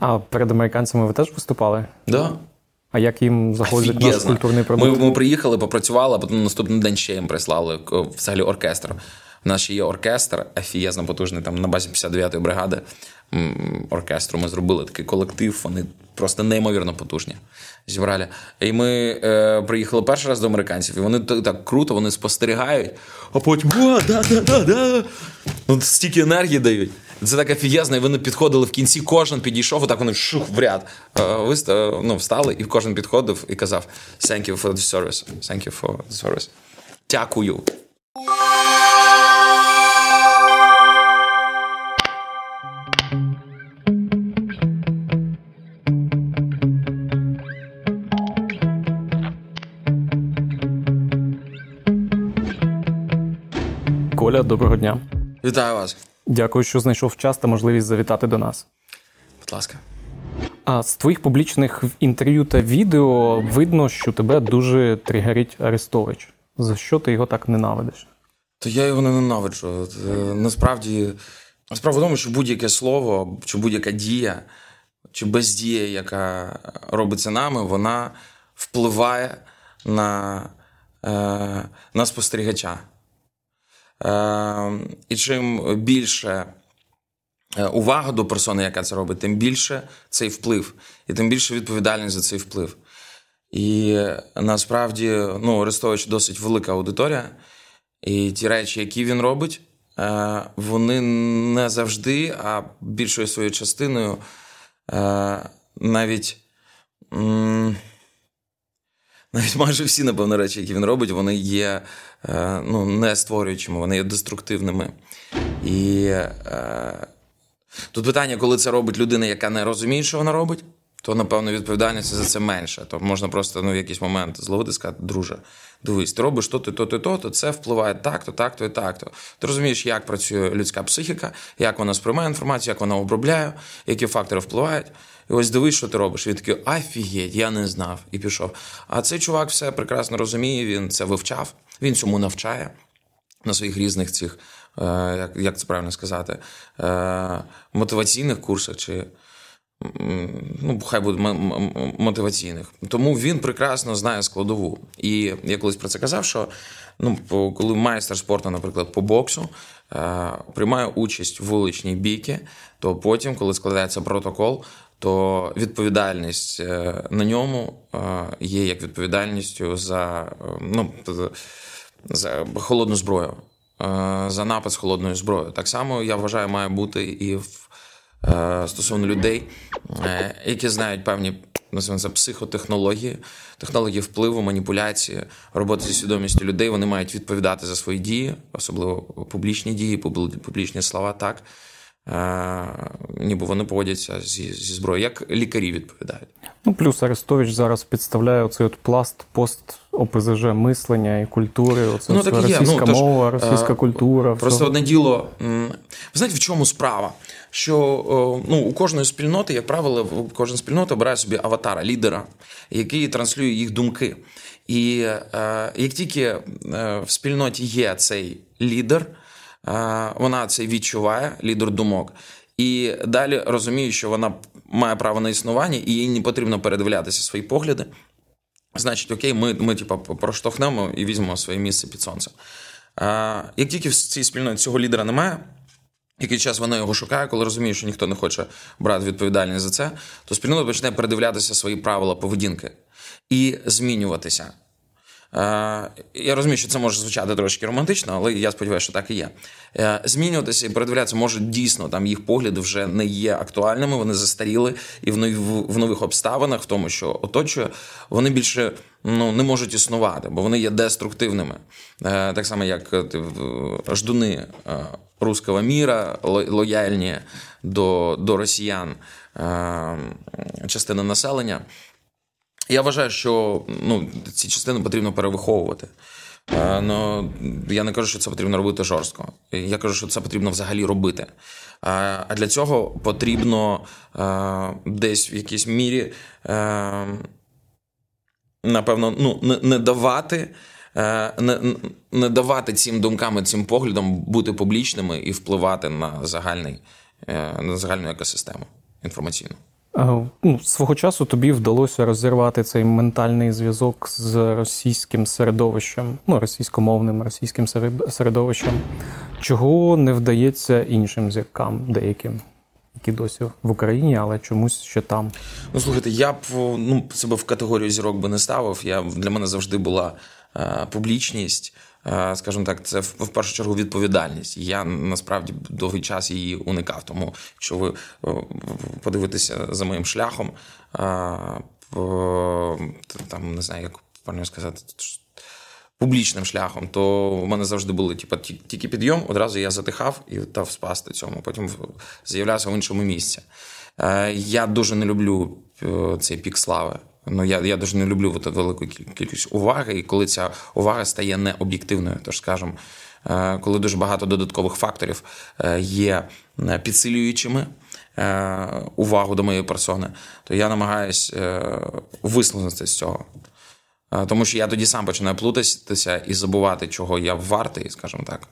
А перед американцями ви теж виступали? Да. А як їм заходить наш культурний продукт? Ми, ми приїхали, попрацювали, а потім наступний день ще їм прислали взагалі оркестр. У нас ще є оркестр, афієзно потужний там на базі 59-ї бригади оркестру. Ми зробили такий колектив. Вони просто неймовірно потужні. Зібрали. І ми е, приїхали перший раз до американців, і вони так, так круто, вони спостерігають, а потім да, да, да, да. Ну, стільки енергії дають. Це так офігезно, і вони підходили в кінці, кожен підійшов, отак вони шух в ряд. Е, ну, встали, і кожен підходив і казав: Thank you for the service. Thank you for the service. Дякую. Коля, доброго дня. Вітаю вас. Дякую, що знайшов час та можливість завітати до нас. Будь ласка. А з твоїх публічних інтерв'ю та відео видно, що тебе дуже тригерить Арестович. За що ти його так ненавидиш? То я його не ненавиджу. Е, насправді, справа в тому, що будь-яке слово, чи будь-яка дія, чи бездія, яка робиться нами, вона впливає на, е, на спостерігача. Ем, і чим більше е, увага до персони, яка це робить, тим більше цей вплив, і тим більше відповідальність за цей вплив. І насправді ну, Арестович досить велика аудиторія, і ті речі, які він робить, е, вони не завжди, а більшою своєю частиною е, навіть. Навіть майже всі, напевно, речі, які він робить, вони є е, ну, не створюючими, вони є деструктивними. І е, тут питання, коли це робить людина, яка не розуміє, що вона робить, то, напевно, відповідальність за це менше. То можна просто ну, в якийсь момент зловити і сказати, друже, дивись, ти робиш то-то, то-то, то, то це впливає так-то, так-то і так-то. Ти розумієш, як працює людська психіка, як вона сприймає інформацію, як вона обробляє, які фактори впливають. І ось дивись, що ти робиш. Він такий, афігеть, я не знав і пішов. А цей чувак все прекрасно розуміє, він це вивчав, він цьому навчає на своїх різних цих, е, як це правильно сказати, е, мотиваційних курсах чи. Ну, хай буде мотиваційних. Тому він прекрасно знає складову. І я колись про це казав, що ну, коли майстер спорту, наприклад, по боксу е, приймає участь в вуличній бійці, то потім, коли складається протокол, то відповідальність е, на ньому е, є як відповідальністю за е, ну, за холодну зброю, за напад з холодною зброєю. Так само я вважаю, має бути і в стосовно людей, які знають певні це психотехнології, технології впливу, маніпуляції, роботи зі свідомістю людей. Вони мають відповідати за свої дії, особливо публічні дії, публічні слова так. Е, ніби вони поводяться зі зі зброєю. Як лікарі відповідають? Ну плюс Арестович зараз підставляє оцей от пласт пост ОПЗЖ мислення і культури. Оце ну, так російська ну, мова, тож, російська культура. Просто всього. одне діло. Ви знаєте, в чому справа? Що ну, у кожної спільноти, як правило, кожна спільнота обирає собі аватара, лідера, який транслює їх думки. І е, як тільки е, в спільноті є цей лідер вона це відчуває, лідер думок, і далі розуміє, що вона має право на існування, і їй не потрібно передивлятися свої погляди. Значить, окей, ми ми типу, проштовхнемо і візьмемо своє місце під сонцем. А, Як тільки в цій спільноті цього лідера немає, який час вона його шукає, коли розуміє, що ніхто не хоче брати відповідальність за це, то спільнота почне передивлятися свої правила поведінки і змінюватися. Е, я розумію, що це може звучати трошки романтично, але я сподіваюся, що так і є. Е, змінюватися і передивлятися, може дійсно там їх погляди вже не є актуальними, вони застаріли, і в нових, обставинах, в тому, що оточує, вони більше ну, не можуть існувати, бо вони є деструктивними. Е, так само, як ждуни руского міра, лояльні до, до росіян частина населення. Я вважаю, що ну, ці частини потрібно перевиховувати. Но я не кажу, що це потрібно робити жорстко. Я кажу, що це потрібно взагалі робити. Е, а для цього потрібно е, десь в якійсь мірі, напевно, ну, не давати. Не не давати цим думкам і цим поглядам бути публічними і впливати на загальний, на загальну екосистему інформаційну. Е, ну, Свого часу тобі вдалося розірвати цей ментальний зв'язок з російським середовищем, ну, російськомовним російським середовищем. Чого не вдається іншим зіркам деяким, які досі в Україні, але чомусь ще там. Ну, слухайте, я б ну, себе в категорію зірок би не ставив. Я, Для мене завжди була е, публічність. Е, скажімо так, це в першу чергу відповідальність. Я насправді довгий час її уникав. Тому, якщо ви е, подивитеся за моїм шляхом, е, там не знаю, як правильно сказати, публічним шляхом, то в мене завжди були типу, тільки підйом, одразу я затихав і дав спасти цьому. Потім з'являвся в іншому місці. Я дуже не люблю цей пік слави. Ну, я я дуже не люблю велику кількість уваги, і коли ця увага стає необ'єктивною, тож скажемо, е, коли дуже багато додаткових факторів е, є е, підсилюючими увагу до моєї персони, то я намагаюсь вислизнути з цього. Тому що я тоді сам починаю плутатися і забувати, чого я вартий, скажімо так.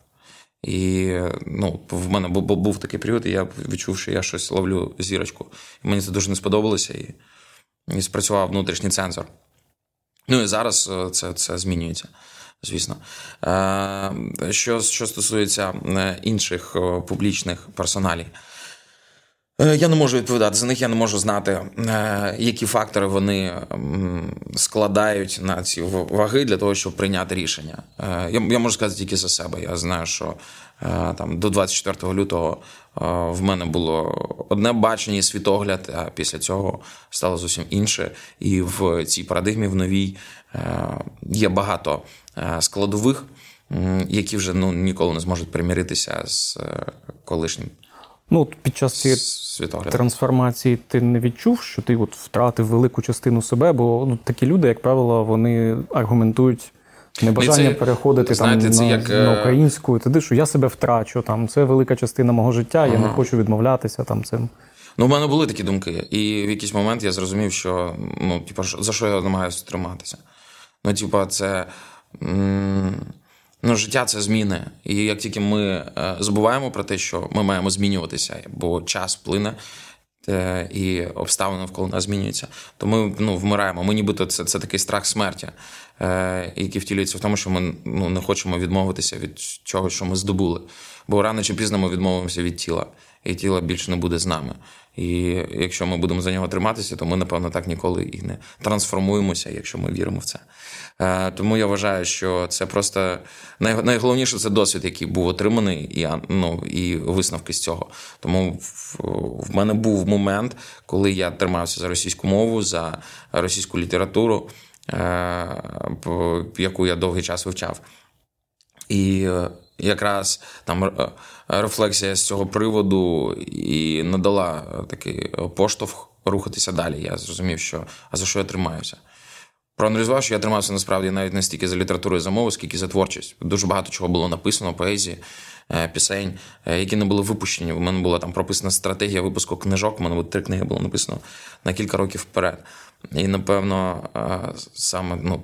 І ну, в мене був такий період, і я відчув, що я щось ловлю зірочку. І мені це дуже не сподобалося. І і спрацював внутрішній цензор. Ну і зараз е, це це змінюється, звісно. Е, що що стосується е, інших публічних персоналів, я не можу відповідати за них, я не можу знати, які фактори вони складають на ці ваги для того, щоб прийняти рішення. Я я можу сказати тільки за себе. Я знаю, що там до 24 лютого в мене було одне бачення, світогляд, а після цього стало зовсім інше. І в цій парадигмі в новій є багато складових, які вже ну ніколи не зможуть приміритися з е, колишнім. Ну, під час цієї трансформації ти не відчув, що ти от втратив велику частину себе, бо ну, такі люди, як правило, вони аргументують Небажання це, переходити знаєте, там це на, як... на е, українську, туди, що я себе втрачу. Там це велика частина мого життя, ага. я не хочу відмовлятися там цим. Ну, в мене були такі думки, і в якийсь момент я зрозумів, що ну, типу, за що я намагаюся триматися. Ну, типу, це ну, життя це зміни. І як тільки ми е, забуваємо про те, що ми маємо змінюватися, бо час плине. Е, і обставини навколо нас змінюються, то ми ну, вмираємо. Ми нібито це це такий страх смерті, е, який втілюється в тому, що ми ну, не хочемо відмовитися від чого, що ми здобули. Бо рано чи пізно ми відмовимося від тіла, і тіло більше не буде з нами. І якщо ми будемо за нього триматися, то ми, напевно, так ніколи і не трансформуємося, якщо ми віримо в це. Е, тому я вважаю, що це просто найголовніше це досвід, який був отриманий, і ну, і висновки з цього. Тому в мене був момент, коли я тримався за російську мову, за російську літературу, е, яку я довгий час вивчав. І е, якраз там рефлексія з цього приводу і надала такий поштовх рухатися далі. Я зрозумів, що а за що я тримаюся. Проаналізував, що я тримався насправді навіть не стільки за літературу і за мову, скільки за творчість. Дуже багато чого було написано, поезії, е, пісень, е, які не були випущені. У мене була там прописана стратегія випуску книжок. У мене три книги було написано на кілька років вперед. І напевно, е, саме ну,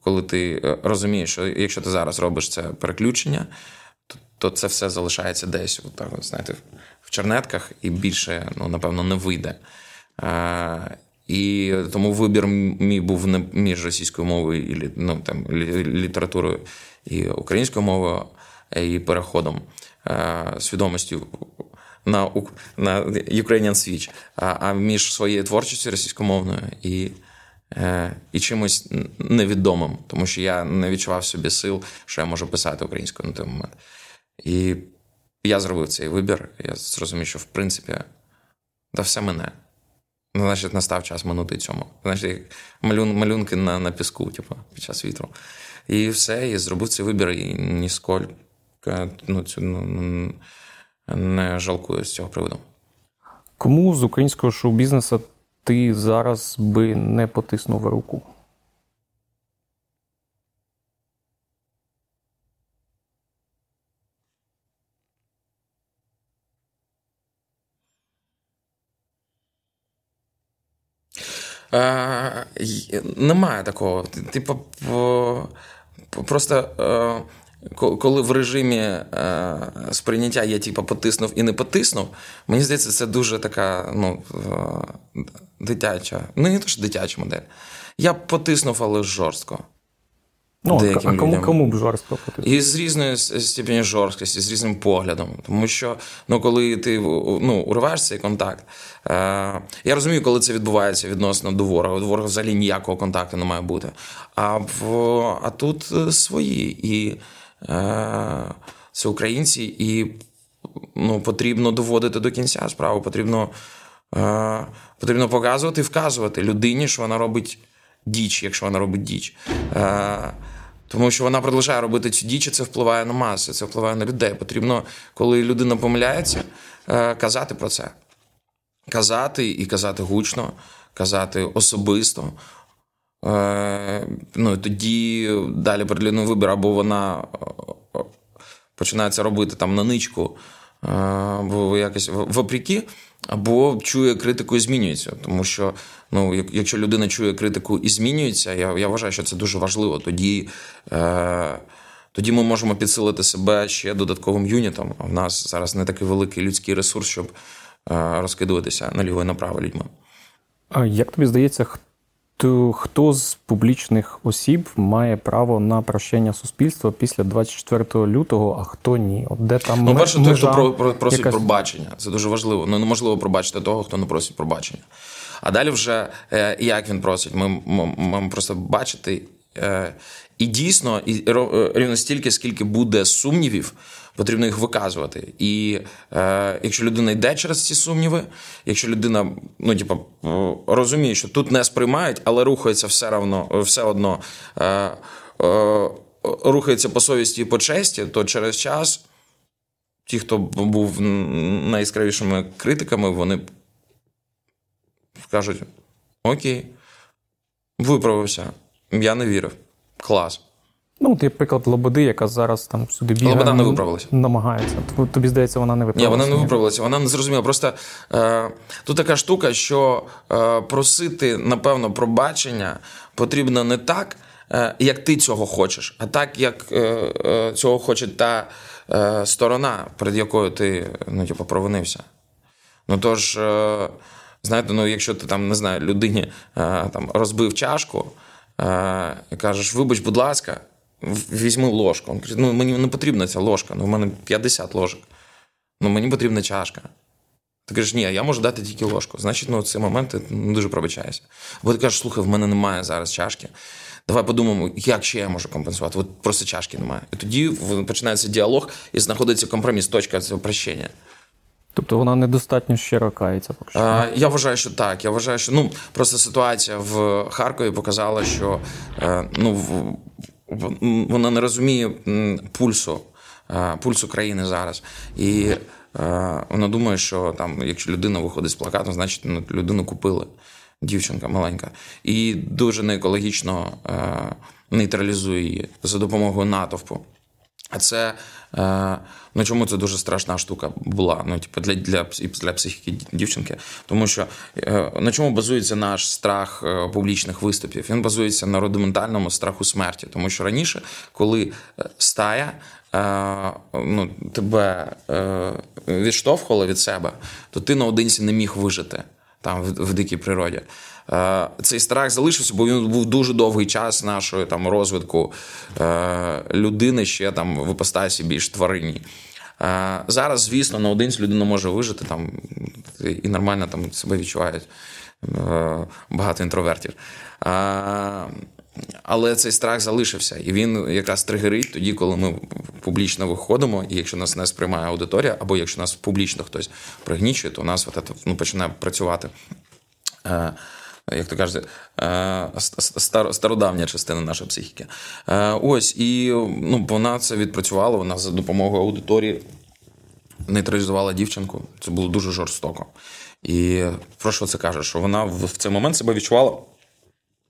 коли ти розумієш, що якщо ти зараз робиш це переключення, то, то це все залишається десь, так, знаєте, в чернетках і більше, ну, напевно, не вийде. І тому вибір мій був не між російською мовою і ну, там, літературою і українською мовою, і переходом е, свідомості на на Ukrainian Switch, а, між своєю творчістю російськомовною і е, і чимось невідомим, тому що я не відчував собі сил, що я можу писати українською на той момент. І я зробив цей вибір. Я зрозумів, що в принципі, да все мене. Ну, значить, настав час минути цьому. Значить, малюн, малюнки на на піску, типу, під час вітру. І все, і зробив цей вибір, і нісколько ну, цю, ну, не жалкую з цього приводу. Кому з українського шоу-бізнесу ти зараз би не потиснув руку? Е, Немає такого. Типу, просто коли в режимі е, сприйняття я типу, потиснув і не потиснув, мені здається, це дуже така ну, е, дитяча. Ну, не то що дитяча модель. Я потиснув, але жорстко. Ну, а кому кому б жорстко потиснув? І з різною степені жорсткості, з різним поглядом. Тому що ну, коли ти ну, урваєш цей контакт, е, я розумію, коли це відбувається відносно до ворога. До ворога взагалі ніякого контакту не має бути. А в, а тут е, свої. І це українці, і ну, потрібно доводити до кінця справу. Потрібно, е, потрібно показувати і вказувати людині, що вона робить діч, якщо вона робить діч. Е, тому що вона продовжує робити цю діч, і це впливає на маси, це впливає на людей. Потрібно, коли людина помиляється, е, казати про це. Казати і казати гучно, казати особисто. Е, ну, Тоді далі перед вибір, або вона починає це робити там на ничку, або якось вопреки, або чує критику і змінюється. Тому що ну, якщо людина чує критику і змінюється, я я вважаю, що це дуже важливо. Тоді е, тоді ми можемо підсилити себе ще додатковим юнітом. В нас зараз не такий великий людський ресурс, щоб е, розкидуватися наліво і направо людьми. А як тобі здається, то хто з публічних осіб має право на прощення суспільства після 24 лютого, а хто ні? От де там ну, перше, той, хто про, про, просить якась... пробачення. Це дуже важливо. Ну неможливо пробачити того, хто не просить пробачення. А далі вже е, як він просить, ми маємо просто бачити. Е, і дійсно, і рівно стільки, скільки буде сумнівів потрібно їх виказувати. І е, якщо людина йде через ці сумніви, якщо людина ну, типу, розуміє, що тут не сприймають, але рухається все равно, все одно е, е, рухається по совісті і по честі, то через час ті, хто був найяскравішими критиками, вони кажуть: Окей, виправився, я не вірив. Клас. Ну, от є приклад Лободи, яка зараз там сюди бігає. Лобода не виправилася. Намагається. Тобі здається, вона не виправилася. Ні, вона не виправилася, вона не зрозуміла. Просто е, тут така штука, що е, просити, напевно, пробачення потрібно не так, е, як ти цього хочеш, а так, як е, е, цього хоче та е, сторона, перед якою ти ну, типу, провинився. Ну тож, е, знаєте, ну, якщо ти там не знаю, людині е, там розбив чашку і кажеш, вибач, будь ласка візьми ложку. Він каже, ну мені не потрібна ця ложка, ну в мене 50 ложок. Ну мені потрібна чашка. Ти кажеш, ні, я можу дати тільки ложку. Значить, ну, в цей момент ти не дуже пробачаєшся. Бо ти кажеш, слухай, в мене немає зараз чашки. Давай подумаємо, як ще я можу компенсувати. От просто чашки немає. І тоді починається діалог і знаходиться компроміс, точка цього прощення. Тобто вона недостатньо щиро кається. Поки що. А, Я вважаю, що так. Я вважаю, що ну просто ситуація в Харкові показала, що е, ну вона не розуміє пульсу пульсу країни зараз. І вона думає, що там, якщо людина виходить з плакатом, значить ну, людину купили. Дівчинка маленька. І дуже неекологічно нейтралізує її за допомогою натовпу. Це е, ну чому це дуже страшна штука була? Ну, типу, для для, для психіки дівчинки. Тому що е, на чому базується наш страх е, публічних виступів? Він базується на рудиментальному страху смерті. Тому що раніше, коли стая ну, тебе відштовхувала від себе, то ти наодинці не міг вижити там в, в дикій природі. Е, цей страх залишився, бо він був дуже довгий час нашої там розвитку е, людини ще там в іпостасі більш тварині. Е, зараз, звісно, наодинці людина може вижити там і нормально там себе відчувають багато інтровертів. Але цей страх залишився, і він якраз тригерить тоді, коли ми публічно виходимо, і якщо нас не сприймає аудиторія, або якщо нас публічно хтось пригнічує, то у нас от, ну, починає працювати як то кажете, стародавня частина нашої психіки. Ось, і ну, вона це відпрацювала, вона за допомогою аудиторії нейтралізувала дівчинку. Це було дуже жорстоко. І про що це каже? Що вона в цей момент себе відчувала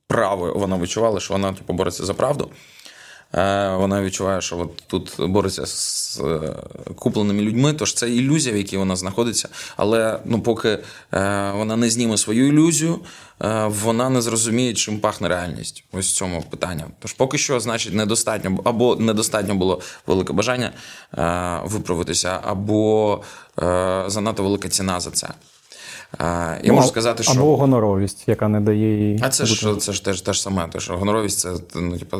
правою. Вона відчувала, що вона типу, бореться за правду. Е, вона відчуває, що от тут бореться з е, купленими людьми, тож це ілюзія, в якій вона знаходиться. Але ну, поки е, вона не зніме свою ілюзію, вона не зрозуміє, чим пахне реальність. Ось в цьому питання. Тож поки що, значить, недостатньо або недостатньо було велике бажання виправитися, або занадто велика ціна за це. Я ну, можу сказати, що або гоноровість, яка не дає їй. А це ж це ж теж те ж саме. Те, що гоноровість це ну, типу,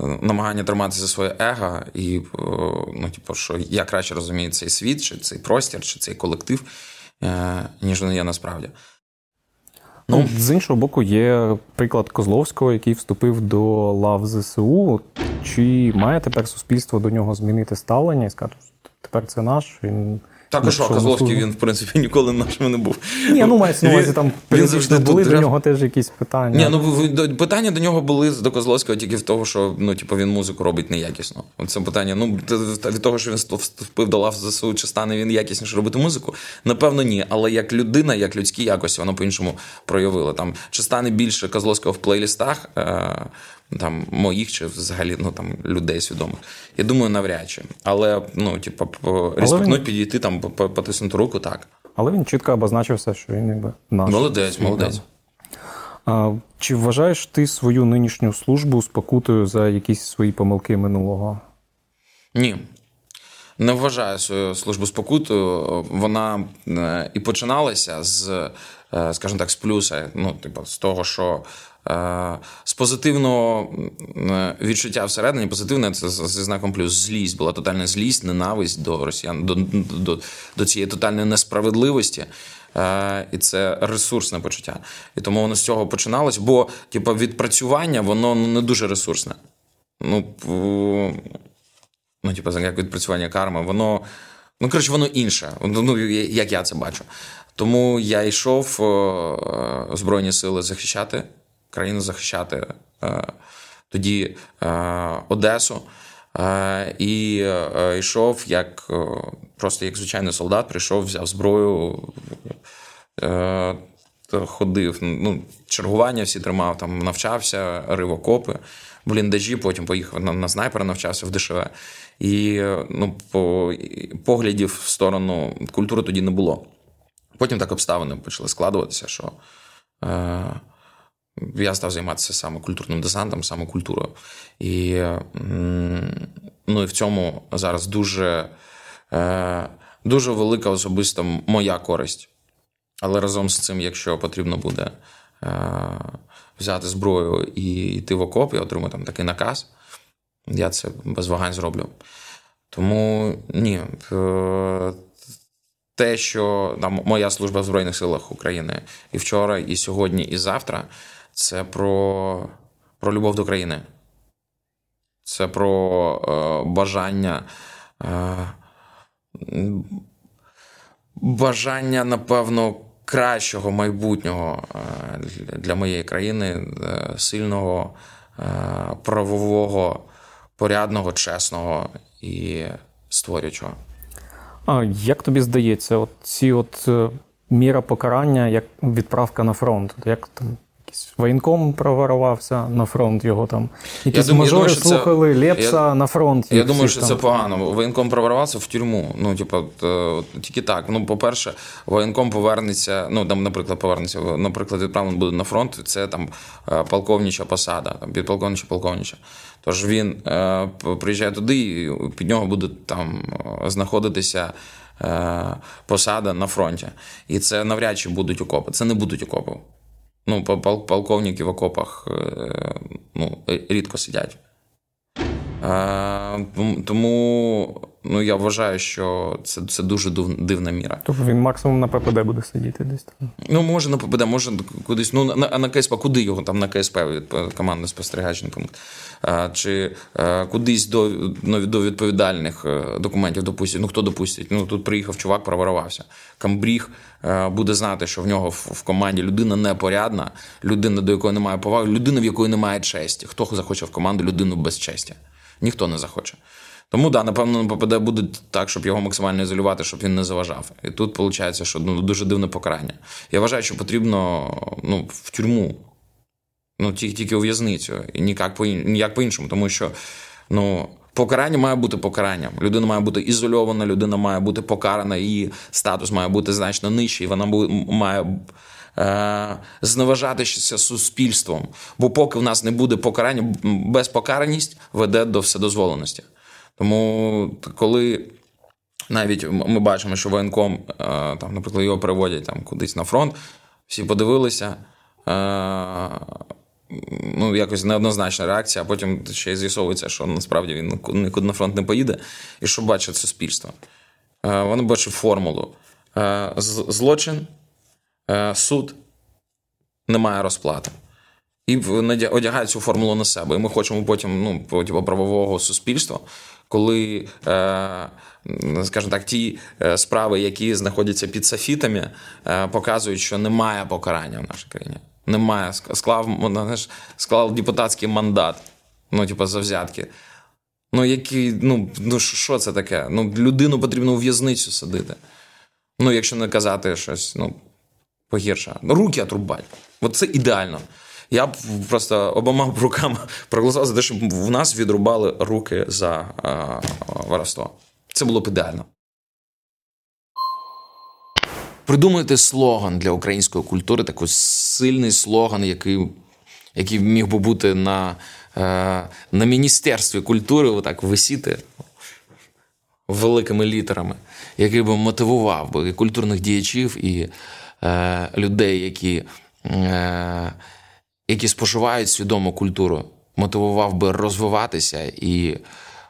намагання тримати за своє его, і ну, типу, що я краще розумію цей світ, чи цей простір, чи цей колектив, е, ніж вони є насправді. Ну, З іншого боку, є приклад Козловського, який вступив до лав ЗСУ. Чи має тепер суспільство до нього змінити ставлення і сказати, що тепер це наш? Він також що Козловський він, в принципі, ніколи нашим не був. Ні, ну мається на увазі там він завжди були тут... до нього теж якісь питання. Ні, ну питання до нього були до Козловського тільки в того, що ну, типу, він музику робить неякісно. Це питання. Ну від того, що він вступив до лав ЗСУ, чи стане він якісніше робити музику? Напевно, ні. Але як людина, як людські якості, воно по-іншому проявило. Там чи стане більше Козловського в плейлістах? Там моїх чи взагалі ну там людей свідомих. Я думаю, навряд чи. Але ну, типу, респектнуть, він... підійти там, потиснути руку, так. Але він чітко обозначився, що він якби наш. Молодець, молодець. А, Чи вважаєш ти свою нинішню службу спокутою за якісь свої помилки минулого? Ні. Не вважаю свою службу спокутою. Вона е, і починалася з, е, скажімо так, з плюса. Ну, типу, з того, що з позитивного відчуття всередині, позитивне це зі знаком плюс злість, була тотальна злість, ненависть до росіян, до до, до цієї тотальної несправедливості. Е, і це ресурсне почуття. І тому воно з цього починалось, бо типу, відпрацювання воно ну, не дуже ресурсне. Ну, ну типу, як відпрацювання карми, воно. Ну, коротше, воно інше, ну, як я це бачу. Тому я йшов Збройні сили захищати країну захищати е, тоді е, Одесу. Е, і йшов як просто як звичайний солдат, прийшов, взяв зброю, ходив. Ну, Чергування всі тримав, там навчався, рив окопи, бліндажі, потім поїхав на, на снайпера, навчався в ДШВ. І ну, по поглядів в сторону культури тоді не було. Потім так обставини почали складуватися, що я став займатися саме культурним десантом, саме культурою. І ну, і в цьому зараз дуже, е, дуже велика особиста моя користь. Але разом з цим, якщо потрібно буде е, взяти зброю і йти в окоп, я отримаю там такий наказ, я це без вагань зроблю. Тому ні. Е, те, що там моя служба в Збройних силах України і вчора, і сьогодні, і завтра це про про любов до країни. Це про е, бажання. Е, Бажання, напевно, кращого майбутнього е, для моєї країни, е, сильного, е, правового, порядного, чесного і створюючого. А як тобі здається, от ці от міра покарання, як відправка на фронт? Як там якийсь воєнком проворувався на фронт його там. Якісь я мажори думаю, слухали це... Лепса я... на фронт. Я думаю, що там. це погано. Воєнком проворувався в тюрму. Ну, типу, тільки так. Ну, по-перше, воєнком повернеться, ну там, наприклад, повернеться, наприклад, відправлений буде на фронт, це там е, полковнича посада, там підполковнича, полковнича. Тож він е, приїжджає туди, і під нього буде там е, знаходитися. Е, посада на фронті, і це навряд чи будуть окопи. Це не будуть окопи. Ну, полковники в окопах е, ну, рідко сидять. Тому ну, я вважаю, що це це дуже дивна міра. Тобто він максимум на ППД буде сидіти десь там? Ну, може на ППД, може кудись. Ну, на на КСП, куди його там на КСП від командний спостерігачний пункт? А, Чи а, е, кудись до ну, до відповідальних е, документів допустять? Ну, хто допустить? Ну, тут приїхав чувак, проворувався. Камбріг а, буде знати, що в нього в, в команді людина непорядна, людина, до якої немає поваги, людина, в якої немає честі. Хто захоче в команду людину без честі? Ніхто не захоче. Тому да, напевно, на ППД буде так, щоб його максимально ізолювати, щоб він не заважав. І тут виходить, що ну, дуже дивне покарання. Я вважаю, що потрібно ну, в тюрму. Ну, тільки у в'язницю. І ніяк по ніяк по-іншому. Тому що ну, покарання має бути покаранням. Людина має бути ізольована, людина має бути покарана, її статус має бути значно нижчий, вона має. Е, зневажатися суспільством, бо поки в нас не буде покарання, безпокараність веде до вседозволеності. Тому коли навіть ми бачимо, що воєнком, е, там, наприклад, його переводять там кудись на фронт, всі подивилися. Е, ну, якось неоднозначна реакція, а потім ще й з'ясовується, що насправді він нікуди на фронт не поїде. І що бачить суспільство? Е, Вони бачать формулу. Злочин, суд, немає розплати. І одягають цю формулу на себе. І ми хочемо потім ну, правового суспільства, коли, е, скажімо так, ті е, справи, які знаходяться під софітами, е, показують, що немає покарання в нашій країні. Немає. Склав знаєш, склав депутатський мандат, ну, типу, за взятки. Ну, які, ну, ну що це таке? Ну, людину потрібно у в'язницю садити. Ну, якщо не казати щось, ну, погірше. Руки отрубати. От це ідеально. Я б просто обома руками проголосував за те, щоб в нас відрубали руки за а, воровство. Це було б ідеально. Придумайте слоган для української культури, такий сильний слоган, який який міг би бути на е, на Міністерстві культури, отак висіти великими літерами, який би мотивував би і культурних діячів і е, людей, які. Е, які споживають свідому культуру, мотивував би розвиватися і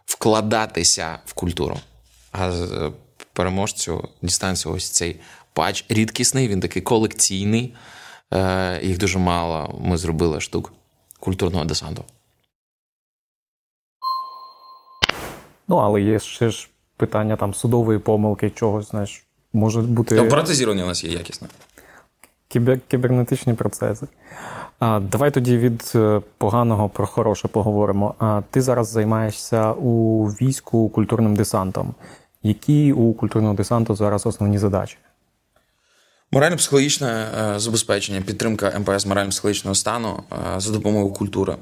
вкладатися в культуру. А переможцю дістанцію ось цей патч рідкісний, він такий колекційний. Е, їх дуже мало. Ми зробили штук культурного десанту. Ну, але є ще ж питання там судової помилки, чогось, знаєш, може бути. Протезірування у нас є якісне. Кібер... Кібернетичні процеси. А, Давай тоді від е, поганого про хороше поговоримо. А Ти зараз займаєшся у війську культурним десантом. Які у культурного десанту зараз основні задачі? Морально-психологічне е, забезпечення, підтримка МПС морально-психологічного стану е, за допомогою культури.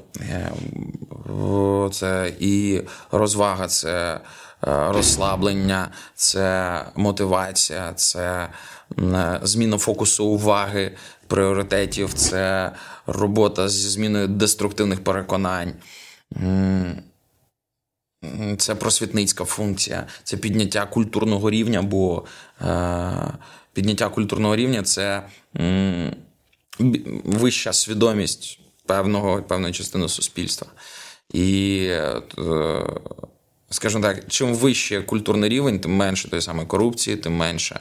Це і розвага, це розслаблення, це мотивація, це зміна фокусу уваги, пріоритетів, це робота зі зміною деструктивних переконань. Це просвітницька функція, це підняття культурного рівня, бо е, підняття культурного рівня це вища свідомість певного, певної частини суспільства. І, е, скажімо так, чим вищий культурний рівень, тим менше тої самої корупції, тим менше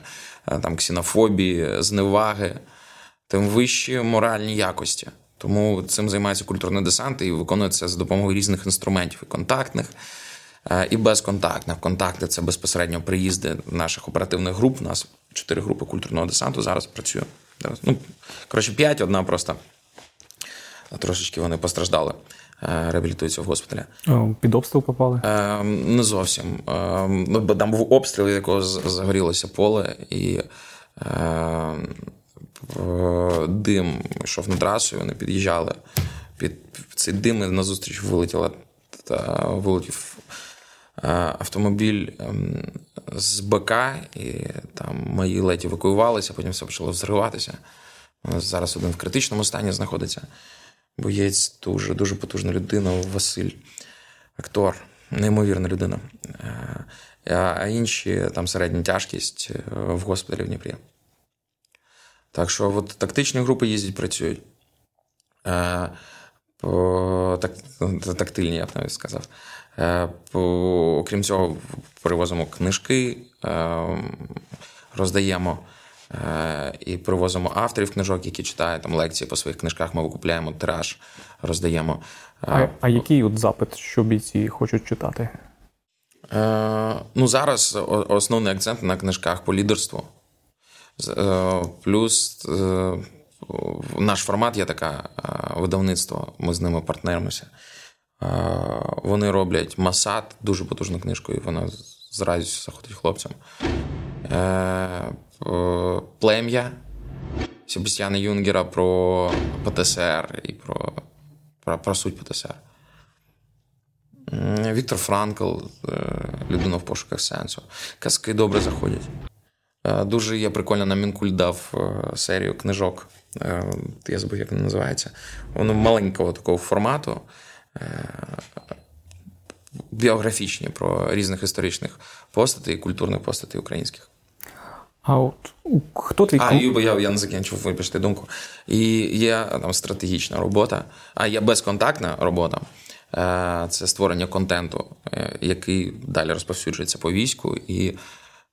е, там, ксенофобії, зневаги тим вищі моральні якості. Тому цим займається культурний десант і виконується за допомогою різних інструментів і контактних, е, і безконтактних. Контакти це безпосередньо приїзди наших оперативних груп. У нас чотири групи культурного десанту зараз працює. Ну, коротше, п'ять, одна просто трошечки вони постраждали. Е, реабілітуються в госпіталі. Під обстріл попали? Е, не зовсім. Ну, Там був обстріл, якого загорілося поле, і дим йшов над трасою, вони під'їжджали під цей дим і назустріч вилетіла та вилетів е, автомобіль ем, з БК, і там мої ледь евакуювалися, потім все почало взриватися. Зараз один в критичному стані знаходиться. Боєць дуже дуже потужна людина, Василь, актор, неймовірна людина. Е, а інші там середня тяжкість е, в госпіталі в Дніпрі. Так що от тактичні групи їздять, працюють. Е, по, так, Тактильні, я б навіть сказав. По, Окрім цього, привозимо книжки, роздаємо і привозимо авторів книжок, які читають там лекції по своїх книжках. Ми викупляємо тираж, роздаємо. Е, а а який от запит, що бійці хочуть читати? Е, Ну, зараз основний акцент на книжках по лідерству. Е, плюс е, наш формат є таке видавництво, ми з ними партнеримося. Вони роблять Масад, дуже потужну книжку, і вона з радістю заходить хлопцям. Е, Плем'я Себастьяна Юнгера про ПТСР і про про, про суть ПТСР. Віктор Франкл, людина в пошуках сенсу. Казки добре заходять. Дуже є прикольно, на Мінкуль дав серію книжок. Я забув, як вона називається. Воно маленького такого формату. Біографічні про різних історичних постатей і культурних постатей українських. А от хто твій А, Юба, я я не закінчив, вибачте думку. І є там стратегічна робота, а є безконтактна робота. Е, це створення контенту, е, який далі розповсюджується по війську і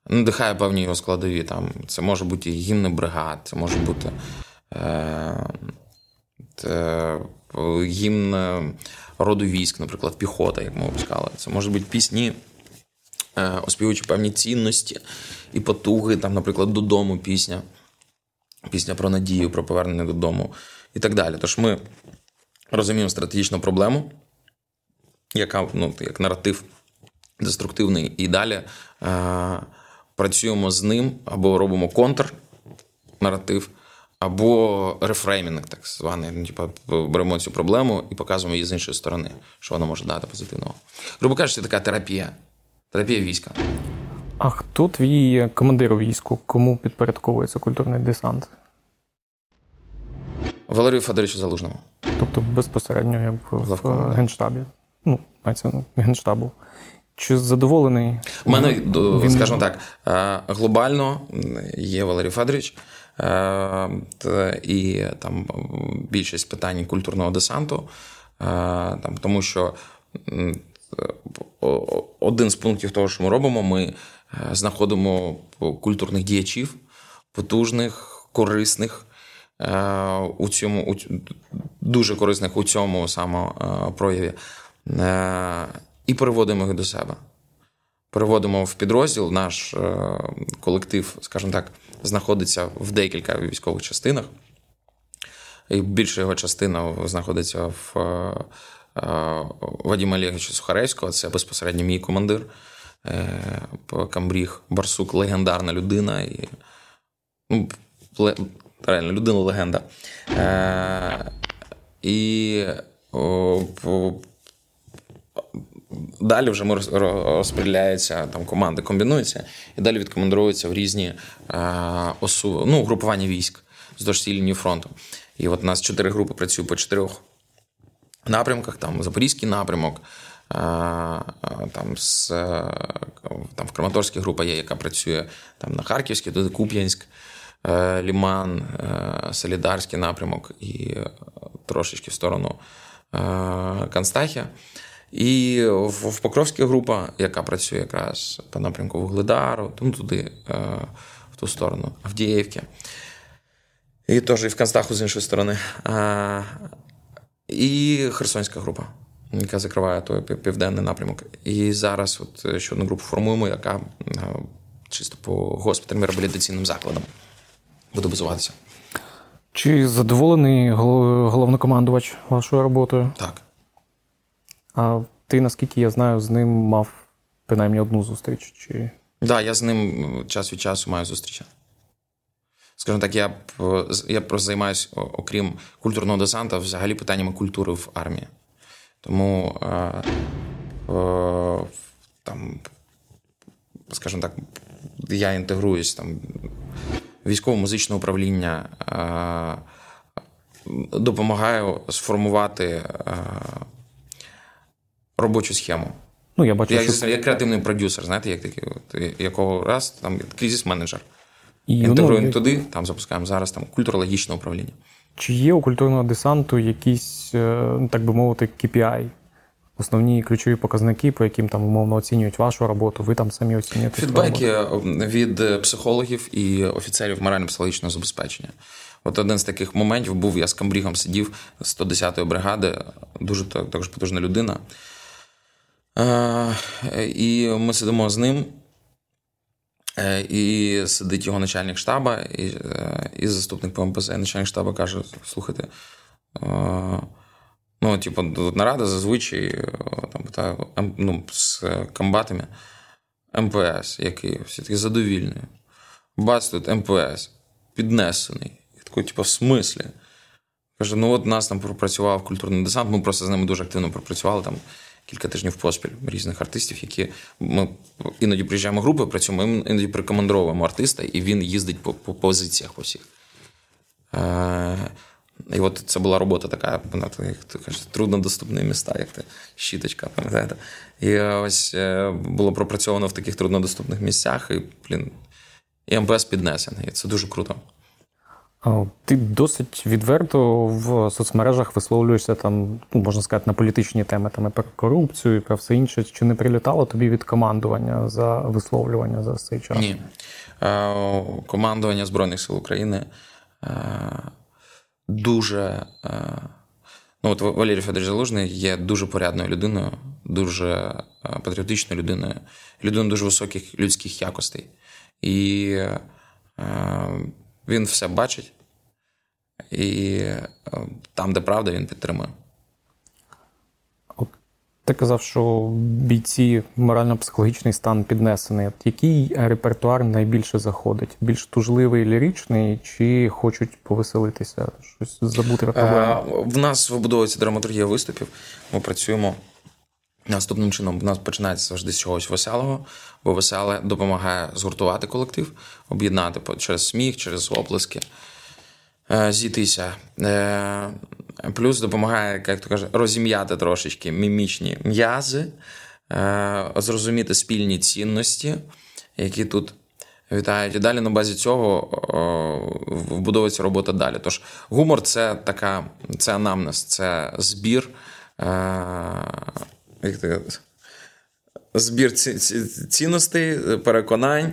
надихає певні його складові. Там Це може бути гімни бригад, це може бути е, е, гімн роду військ, наприклад, піхота, як ми опускали. Це може бути пісні, е, оспівуючи певні цінності і потуги, там, наприклад, додому пісня, пісня про надію, про повернення додому і так далі. Тож ми розуміємо стратегічну проблему яка ну, як наратив деструктивний, і далі е, працюємо з ним або робимо контрнаратив, або рефреймінг, так званий. Ну, типу, беремо цю проблему і показуємо її з іншої сторони, що вона може дати позитивного. Грубо кажучи, це така терапія, терапія війська. А хто твій командир у війську? Кому підпорядковується культурний десант? Валерію Федоровичу Залужному. Тобто безпосередньо як в Лавком, генштабі ну, мається генштабу. Чи задоволений? У мене, Він... скажімо так, е, глобально є Валерій Федорович, е, і там більшість питань культурного десанту, е, там, тому що один з пунктів того, що ми робимо, ми знаходимо культурних діячів, потужних, корисних. У цьому у, дуже корисних у цьому самопрояві Е, і переводимо їх до себе. Переводимо в підрозділ. Наш е, колектив, скажімо так, знаходиться в декілька військових частинах. І більша його частина знаходиться в е, Вадима Олеговича Сухаревського, це безпосередньо мій командир. Камбріг Барсук легендарна людина. І, ну, Реально, людина легенда. І Далі вже ми розподіляються, там команди комбінуються, і далі відкомандуються в різні е, осу, ну, групування військ вздовж лінії фронту. І от у нас чотири групи працюють по чотирьох напрямках: там Запорізький напрямок, е, там з там в Краматорській група є, яка працює там на Харківській, туди Куп'янськ, е, Ліман, е, Солідарський напрямок і трошечки в сторону Констахія. І в, Покровській група, яка працює якраз по напрямку Вугледару, ну туди, е, в ту сторону, Авдіївки. І теж і в Констаху з іншої сторони. І Херсонська група, яка закриває той південний напрямок. І зараз от е, ще одну групу формуємо, яка е, чисто по госпіталям реабілітаційним закладам буде базуватися. Чи задоволений головнокомандувач вашою роботою? Так. А ти, наскільки я знаю, з ним мав принаймні одну зустріч? Чи... Так, да, я з ним час від часу маю зустрічі. Скажімо так, я я просто займаюся, окрім культурного десанта, взагалі питаннями культури в армії. Тому е, е, там, скажімо так, я інтегруюсь там військово-музичне управління, е, допомагаю сформувати. Е, робочу схему. Ну, я бачу, я, що... я креативний продюсер, знаєте, як такий, якого раз там кризис-менеджер. Інтегруємо ну, туди, там запускаємо зараз там культурологічне управління. Чи є у культурного десанту якісь, е, так би мовити, KPI? Основні ключові показники, по яким там умовно оцінюють вашу роботу, ви там самі оцінюєте? Фідбеки е, від психологів і офіцерів морально-психологічного забезпечення. От один з таких моментів був, я з Камбрігом сидів 110-ї бригади, дуже також потужна людина. І ми сидимо з ним, е, і сидить його начальник штаба, і е, і заступник ПМПЗ. І начальник штабу каже: слухайте, ну, типу, нарада зазвичай там питаю ну, з комбатами МПС, який все-таки задовільний. Бац тут МПС піднесений такий, типу, в смислі? Каже: ну от нас там пропрацював культурний десант. Ми просто з ними дуже активно пропрацювали там кілька тижнів поспіль різних артистів, які ми іноді приїжджаємо групи, працюємо, іноді прикомандровуємо артиста, і він їздить по по позиціях по всіх. Е, І от це була робота така, як ти кажеш, труднодоступні міста, як ти щіточка, пам'ятаєте? І ось е, було пропрацьовано в таких труднодоступних місцях, і, блін, і МПС піднесений. І це дуже круто. Ти досить відверто в соцмережах висловлюєшся там, ну, можна сказати, на політичні теми там і про корупцію, і про все інше. Чи не прилітало тобі від командування за висловлювання за цей час? Ні. Е, командування Збройних сил України е, дуже. Е, ну, от Валерій Федорович Залужний є дуже порядною людиною, дуже патріотичною людиною, людиною дуже високих людських якостей. І він все бачить, і е, там, де правда, він підтримує. От Ти казав, що бійці морально-психологічний стан піднесений. От Який репертуар найбільше заходить? Більш тужливий, ліричний, чи хочуть повеселитися, щось забути про проблему? В нас вибудовується драматургія виступів. Ми працюємо. Наступним чином в нас починається завжди з чогось веселого, бо веселе допомагає згуртувати колектив, об'єднати через сміх, через оплески, зійтися. Е, плюс допомагає, як то каже, розім'яти трошечки мімічні м'язи, е, зрозуміти спільні цінності, які тут вітають. І далі на базі цього вбудовується робота далі. Тож гумор це така, це анамнез, це збір як ти збір цінностей, переконань,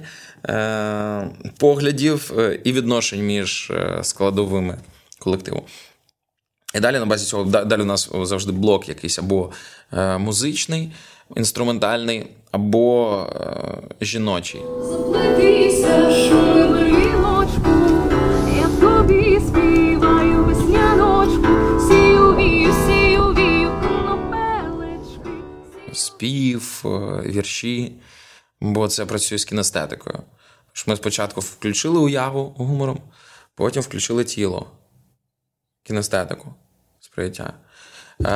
е, поглядів е, і відношень між е, складовими колективу. І далі на базі цього далі у нас завжди блок якийсь або музичний, інструментальний, або жіночий. Заплетися, спів, е, вірші, бо це працює з кінестетикою. Тож Ми спочатку включили уяву гумором, потім включили тіло, кінестетику, сприйняття. Е,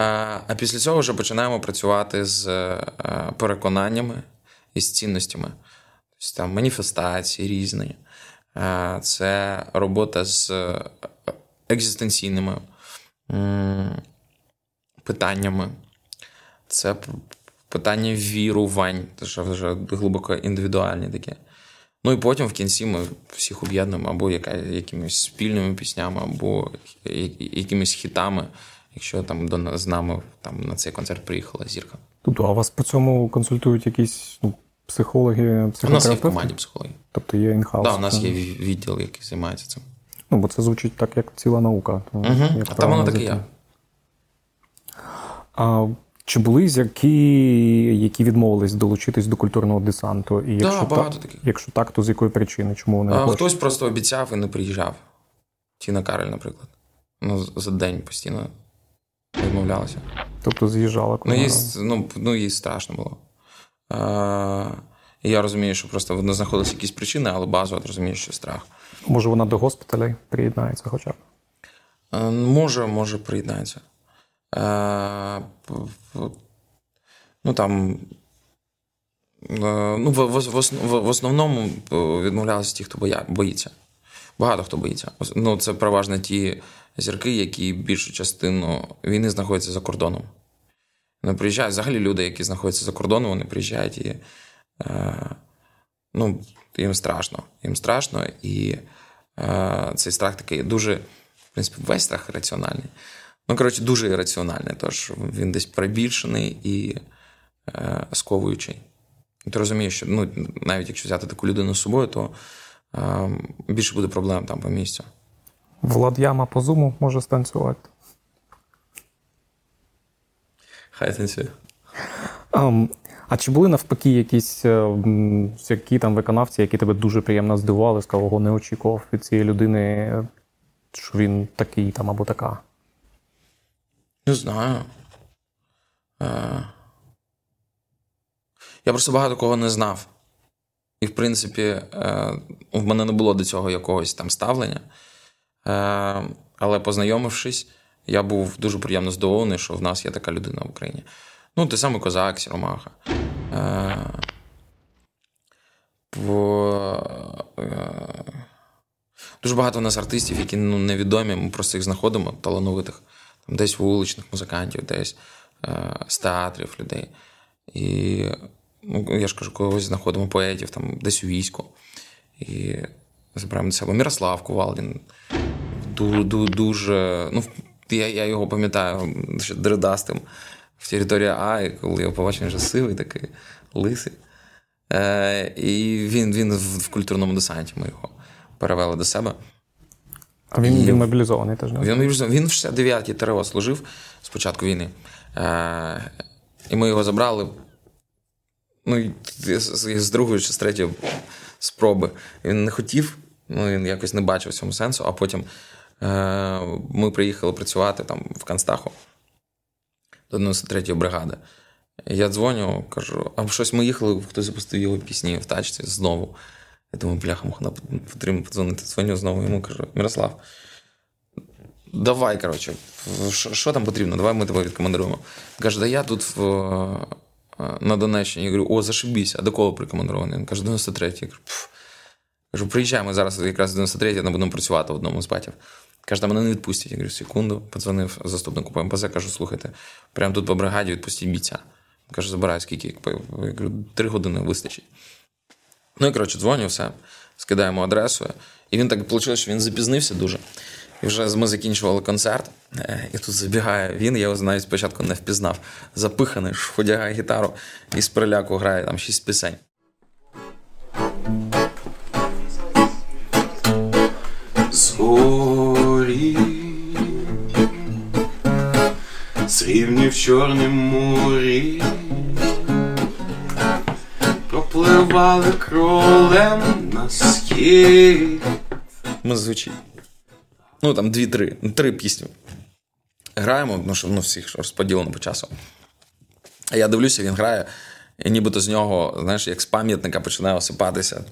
а після цього вже починаємо працювати з е, переконаннями і з цінностями. Тобто там маніфестації різні. Це робота з екзистенційними питаннями. Це питання вірувань, що вже глибоко індивідуальні таке. Ну і потім в кінці ми всіх об'єднуємо або яка, якимись спільними піснями, або якимись хітами, якщо там до з нами там на цей концерт приїхала зірка. Тобто, а вас по цьому консультують якісь ну, психологи, психотерапевти? У нас є в команді психологи. Тобто є інхаус? Так, да, у нас є відділ, який займається цим. Ну, бо це звучить так, як ціла наука. Угу. А там воно таке є. А чи були зірки, які відмовились долучитись до культурного десанту? І якщо да, багато таких. Якщо так, то з якої причини? Чому вони а, хтось просто обіцяв і не приїжджав? Тіна Карель, наприклад. Ну, за день постійно відмовлялася. Тобто з'їжджала коли? Ну, їй, ну, ну, їй страшно було. А, я розумію, що просто не знаходилися якісь причини, але базово ти розумієш, що страх. Може, вона до госпіталей приєднається хоча б? А, може, може, приєднається. Е, ну там. Е, ну, в, в, в основному е, відмовлялися ті, хто боя, боїться. Багато хто боїться. Ну, Це переважно ті зірки, які більшу частину війни знаходяться за кордоном. Вони приїжджають взагалі люди, які знаходяться за кордоном, вони приїжджають і е, ну, їм страшно. Їм страшно, і е, цей страх такий дуже, в принципі, весь страх раціональний. Ну, коротше, дуже ірраціональний, тож він десь перебільшений і е, сковуючий. І ти розумієш, що ну, навіть якщо взяти таку людину з собою, то е, більше буде проблем там по місцю. Влад Яма по зуму може станцювати. Хай танцює. Um, а чи були навпаки якісь які там виконавці, які тебе дуже приємно здивували, з кого не очікував від цієї людини, що він такий там або така? Не знаю. Е... Я просто багато кого не знав. І, в принципі, е... в мене не було до цього якогось там ставлення. Е... Але познайомившись, Я був дуже приємно здивований, що в нас є така людина в Україні. Ну, той самий Козак, Сіромаха. Е, по, е, Дуже багато у нас артистів, які ну, невідомі, ми просто їх знаходимо, талановитих. Десь вуличних музикантів, десь е, з театрів людей. І ну, я ж кажу, когось знаходимо поетів, там, десь у війську. І забираємо до себе Мірослав Кувалдін. Дуже. ну, Я я його пам'ятаю ще дредастим в території А, і коли я побачив, вже сивий, такий лисий. Е, І він він в культурному десанті ми його перевели до себе. А він і, він мобілізований теж? не? Він мобілізований. Він в 69-й ТРО служив з початку війни. Е, І ми його забрали. Ну, з, з другої чи з третьої спроби. Він не хотів, ну він якось не бачив цьому сенсу, а потім е, ми приїхали працювати там в Канстаху до 93-ї бригади. Я дзвоню, кажу, а щось ми їхали, хтось запустив його пісні в тачці знову. Я думаю, бляха, потрібно подзвонити. Дзвоню знову йому кажу, Мирослав, давай, коротше, що там потрібно? Давай ми тебе відкомандируємо. Каже, да я тут в, на Донеччині. Я говорю, о, зашибісь, а до кого прикомандирований? Він каже, 93-й. Я кажу, Пф. кажу, приїжджаємо зараз якраз 93-й, ми будемо працювати в одному з батів. Каже, та мене не відпустять. Я говорю, секунду, подзвонив заступнику по МПЗ, кажу, слухайте, прямо тут по бригаді відпустіть бійця. Каже, забирай, скільки. Я говорю, три години вистачить. Ну і коротше, дзвоню, все, скидаємо адресу. І він так вийшло, що він запізнився дуже. І вже ми закінчували концерт, е, і тут забігає він, я його навіть спочатку не впізнав. Запиханий, вдягає гітару і з переляку грає там шість пісень. Зорі срібні в Чорнім морі пропливали кролем на схід. Ми звучить. Ну, там дві-три, три пісні. Граємо, ну, що ну, всіх розподілено по часу. А я дивлюся, він грає, і нібито з нього, знаєш, як з пам'ятника починає осипатися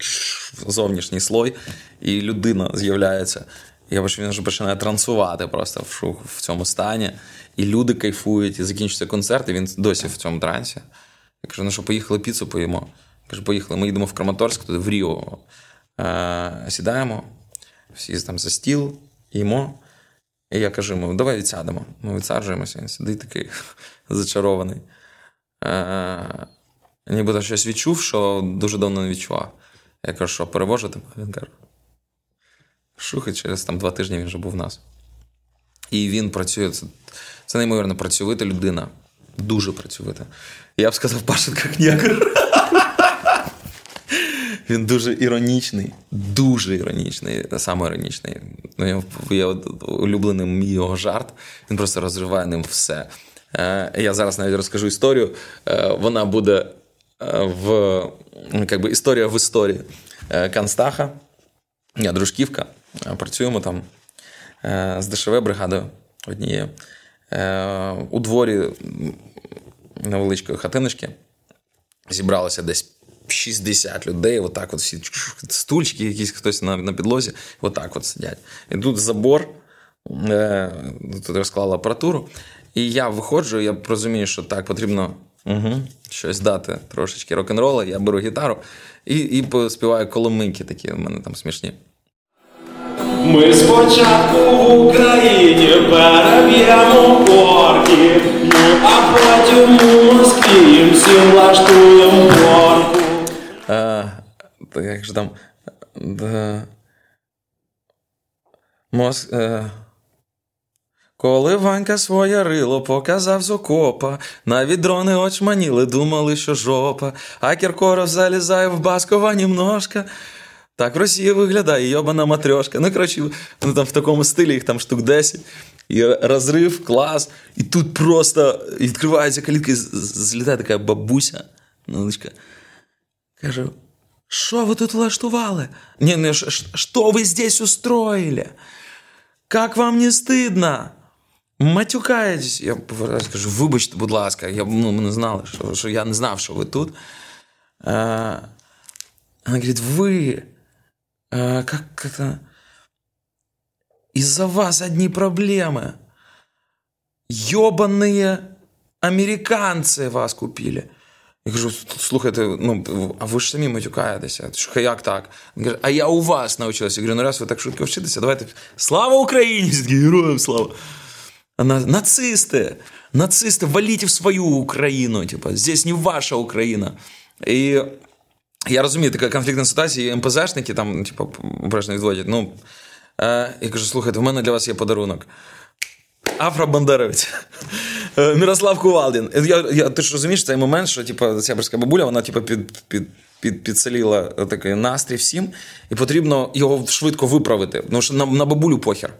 зовнішній слой, і людина з'являється. Я бачу, він вже починає трансувати просто в в цьому стані. І люди кайфують, і закінчується концерт, і він досі в цьому трансі. Я кажу, ну що, поїхали піцу поїмо. Кажу, поїхали. Ми їдемо в Краматорськ, туди в Ріо. Е, Сідаємо, всі там за стіл, їмо. І я кажу йому, давай відсядемо. Ми відсаджуємося, він сидить такий зачарований. Е, Нібито щось відчув, що дуже давно не відчував. Я кажу, що перевожу? Він каже. Шухи через там два тижні він вже був в нас. І він працює. Це, це неймовірно працьовита людина. Дуже працьовита. Я б сказав, Пашенка княгер. Він дуже іронічний, дуже іронічний, саме іронічний. Ну, я улюблений мій його жарт. Він просто розриває ним все. Е, я зараз навіть розкажу історію. Е, вона буде е, в як би, історія в історії Канстаха. Я дружківка. Працюємо там з ДШВ бригадою однією. У дворі невеличкої хатиночки зібралося десь 60 людей, отак от всі стульчики, якісь хтось на на підлозі, отак от сидять. І тут забор, е, тут розклала апаратуру. І я виходжу, я розумію, що так потрібно угу, щось дати трошечки рок-н-рола. Я беру гітару і і співаю коломинки такі у мене там смішні. Ми спочатку в Україні переб'ємо порки, ну а потім у Москві всім влаштуємо порку. А, як же там. Да. Моск. А... Коли Ванька своє рило показав з окопа, навіть дрони очманіли, думали, що жопа, а Кіркоров залізає в Баскова німножка. Так в Росії виглядає йобана матрьошка. Ну, коротше, ну там в такому стилі їх там штук 10. І розрив, клас. І тут просто відкриваються калітки, злітає така бабуся. Наличка. Каже, що ви тут влаштували? Ні, не що ви здесь устроїли? Как вам не стидно? Матюкаєтесь. Я повертаюся, кажу, вибачте, будь ласка, я, ну, ми не знали, що, що я не знав, що ви тут. А, Вона говорить, ви а, как это... Из-за вас одні проблеми. йобані американці вас купили. Я кажу, слухайте, ну а ви ж самі матюкаєтеся. Як так? Він каже, а я у вас навчилася. Я говорю, ну раз ви так швидко вчитеся, давайте. Слава Україні! Героям слава! А на, нацисти, нацисти, валіть в свою Україну. Типа, здесь не ваша Україна. І я розумію, така конфліктна ситуація, і МПЗшники там, типу, обережно відводять. Ну, е, я кажу, слухайте, в мене для вас є подарунок. Афробандеровець. Е, Мирослав Кувалдін. Я, я, Ти ж розумієш цей момент, що типу, ця бабуля, вона типу, під, під, під, підселила такий настрій всім, і потрібно його швидко виправити. Тому що на, на бабулю похер.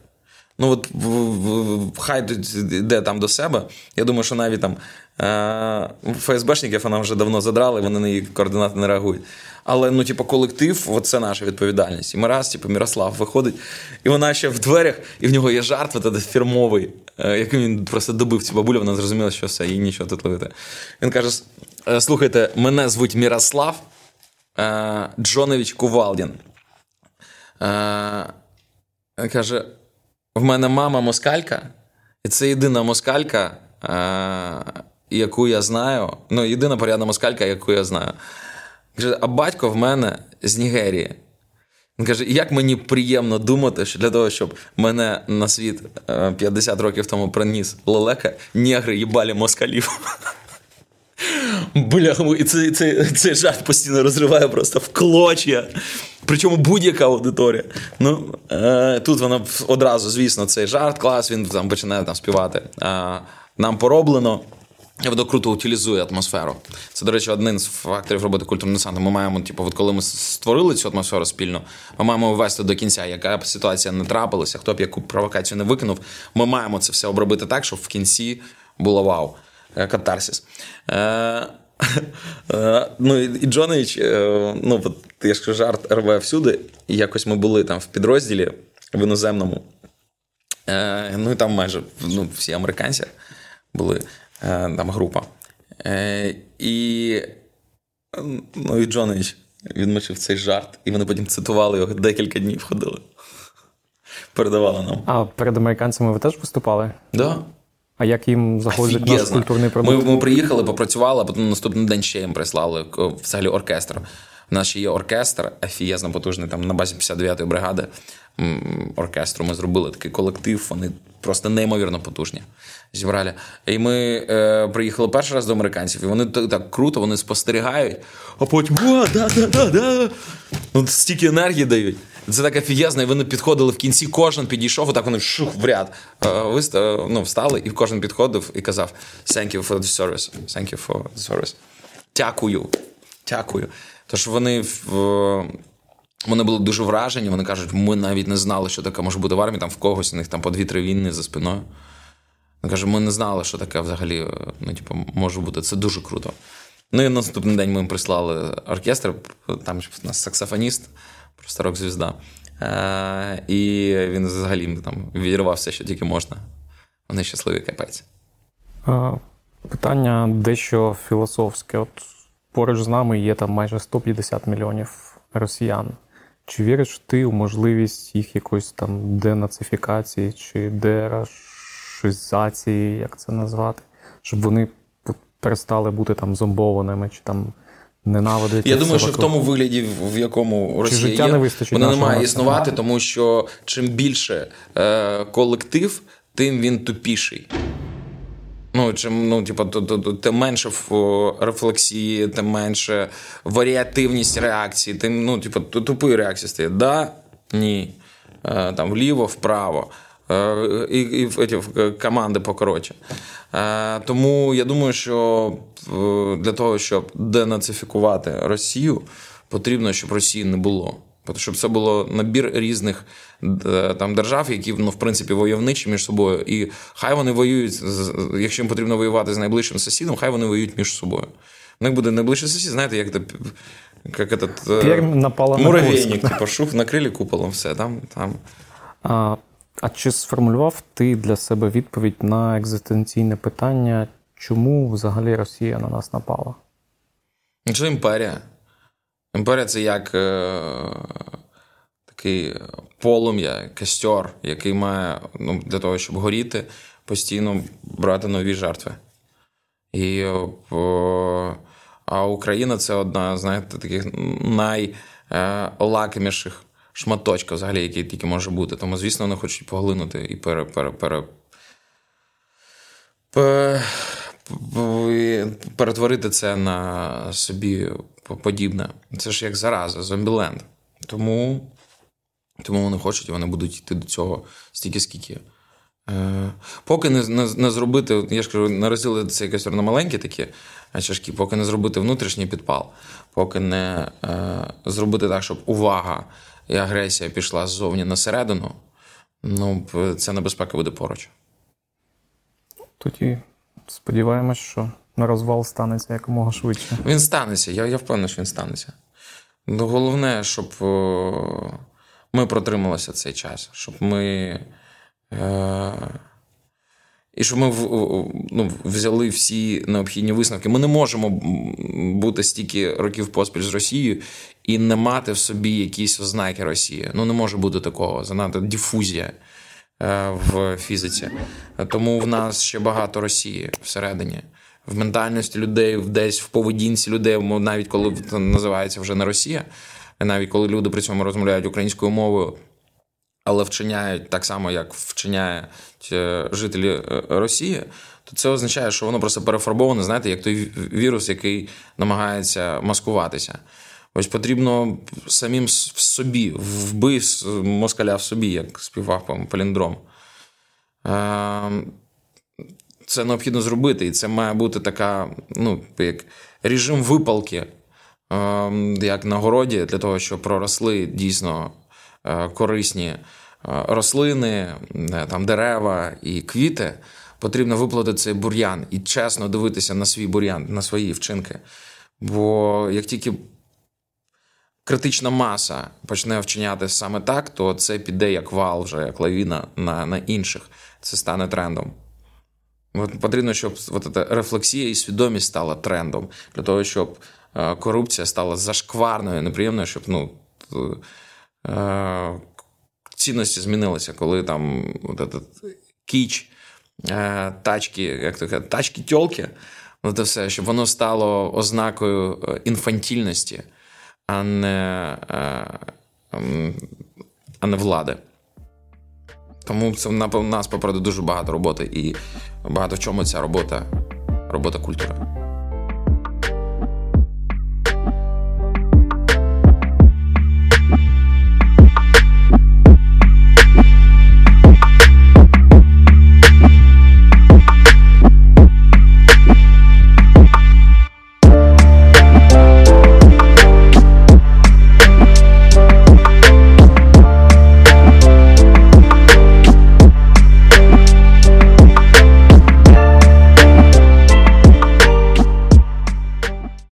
Ну, от в, в, хай йде там до себе. Я думаю, що навіть там е, ФСБшників вона вже давно задрали, вони на її координати не реагують. Але ну, типу, колектив от це наша відповідальність. І ми раз, типу, Мирослав виходить, і вона ще в дверях, і в нього є жарт от фірмовий, е, яким він просто добив цю бабулю, вона зрозуміла, що все, їй нічого тут ловити. Він каже: «Е, слухайте, мене звуть Мирослав е, Джонович Кувалдін. Е, каже. В мене мама москалька, і це єдина москалька, яку я знаю. Ну, єдина порядна москалька, яку я знаю. Каже, а батько в мене з Нігерії. Він каже, як мені приємно думати, що для того, щоб мене на світ 50 е, років тому приніс лелека, негри їбалі москалів. Бля, і цей, цей, цей жарт постійно розриває просто в клоч'я. Причому будь-яка аудиторія. Ну, е, Тут вона одразу, звісно, цей жарт, клас, він там починає там співати. Е, нам пороблено. Воно круто утилізує атмосферу. Це, до речі, один з факторів роботи культурного десанту. Ми маємо, типу, от коли ми створили цю атмосферу спільно, ми маємо ввести до кінця, яка б ситуація не трапилася, хто б яку провокацію не викинув. Ми маємо це все обробити так, щоб в кінці було вау. Е, катарсіс. Е, е, ну і Джонович, ну от я ж кажу, жарт рве всюди. І якось ми були там в підрозділі в іноземному. Ну і там майже ну, всі американці були там група. І ну, і Джонич відмочив цей жарт, і вони потім цитували його декілька днів ходили. Передавали нам. А перед американцями ви теж виступали? Так. Да. А як їм заходить наш культурний продукт? Ми, ми приїхали, попрацювали, а потім наступний день ще їм прислали взагалі оркестр. У нас ще є оркестр, афієзно потужний там на базі 59-ї бригади оркестру. Ми зробили такий колектив, вони просто неймовірно потужні. Зібрали. І ми е, приїхали перший раз до американців, і вони так, так круто, вони спостерігають, а потім о, да, да, да, да. Ну, стільки енергії дають. Це так офігезно, і вони підходили в кінці, кожен підійшов, отак вони шух в ряд е, ну, встали, і кожен підходив і казав: Thank you for the service. Thank you for the service. Дякую. Дякую. Тож вони вони були дуже вражені. Вони кажуть, ми навіть не знали, що таке може бути в армії. Там в когось у них там по дві-три війни за спиною. Він каже, ми не знали, що таке взагалі е, ну, типу, може бути. Це дуже круто. Ну і наступний день ми їм прислали оркестр, там у нас саксофоніст просто рок-звізда. Е, І він взагалі там відірвався, що тільки можна. Вони щасливі капець. Питання дещо філософське. От поруч з нами є там майже 150 мільйонів росіян. Чи віриш ти у можливість їх якоїсь там денацифікації чи дерашизації, як це назвати, щоб вони перестали бути там зомбованими чи там ненавидити. Я думаю, що в тому вигляді, в якому Росія життя є, не вистачить вона не має існувати, тому що чим більше е, колектив, тим він тупіший. Ну, чим ну, типу, тим менше рефлексії, тим менше варіативність реакції, тим ну, типу, тупі реакції стає. Да, ні. Е, там вліво, вправо. Е, і і, і команди покоротше. Е, тому я думаю, що для того, щоб денацифікувати Росію, потрібно, щоб Росії не було. Щоб це було набір різних е, там держав, які ну, в принципі войовничі між собою. І хай вони воюють, якщо їм потрібно воювати з найближчим сусідом, хай вони воюють між собою. У них буде найближчий сусід, знаєте, як як этот, муравейник, типу, шух, накрили куполом, все там. там. А, а чи сформулював ти для себе відповідь на екзистенційне питання, чому взагалі Росія на нас напала? Це імперія. Імперія це як е, такий полум'я, костер, який має ну, для того, щоб горіти, постійно брати нові жертви. І о, а Україна це одна, знаєте, таких найлакоміших шматочків, взагалі, який тільки може бути. Тому, звісно, вони хочуть поглинути і пере, пере, пере, перетворити це на собі подібне. Це ж як зараза, зомбіленд. Тому тому вони хочуть, вони будуть йти до цього стільки, скільки. Е, Поки не не, не зробити, я ж кажу, не розділити це якесь на маленькі такі чашки, поки не зробити внутрішній підпал, поки не е, зробити так, щоб увага і агресія пішла ззовні на середину, ну, ця небезпека буде поруч. Тоді сподіваємось, що розвал станеться якомога швидше. Він станеться, я я впевнений, що він станеться. Ну, Головне, щоб ми протрималися цей час, щоб ми. Е, і щоб ми ну, взяли всі необхідні висновки. Ми не можемо бути стільки років поспіль з Росією і не мати в собі якісь ознаки Росії. Ну не може бути такого. Занадто дифузія е, в фізиці. Тому в нас ще багато Росії всередині. В ментальності людей, десь в поведінці людей, навіть коли це називається вже не Росія, навіть коли люди при цьому розмовляють українською мовою але вчиняють так само, як вчиняють е, жителі е, Росії, то це означає, що воно просто перефарбоване, знаєте, як той вірус, який намагається маскуватися. Ось потрібно самим в собі, вбив москаля в собі, як співав паліндром. Це необхідно зробити, і це має бути така, ну, як режим випалки, ем, як на городі, для того, щоб проросли дійсно Е, корисні е, рослини, е, там дерева і квіти, потрібно виплатити цей бур'ян і чесно дивитися на свій бур'ян, на свої вчинки. Бо як тільки критична маса почне вчиняти саме так, то це піде як вал, вже як лавіна на на інших. Це стане трендом. От Потрібно, щоб от ця рефлексія і свідомість стала трендом, для того, щоб корупція стала зашкварною, неприємною, щоб ну, Е, цінності змінилися, коли там от этот кіч, е, тачки, як то кажуть, тачки тьолки, це все, щоб воно стало ознакою е, інфантільності, а не а не влади. Тому це на нас попереду дуже багато роботи, і багато в чому ця робота робота культури.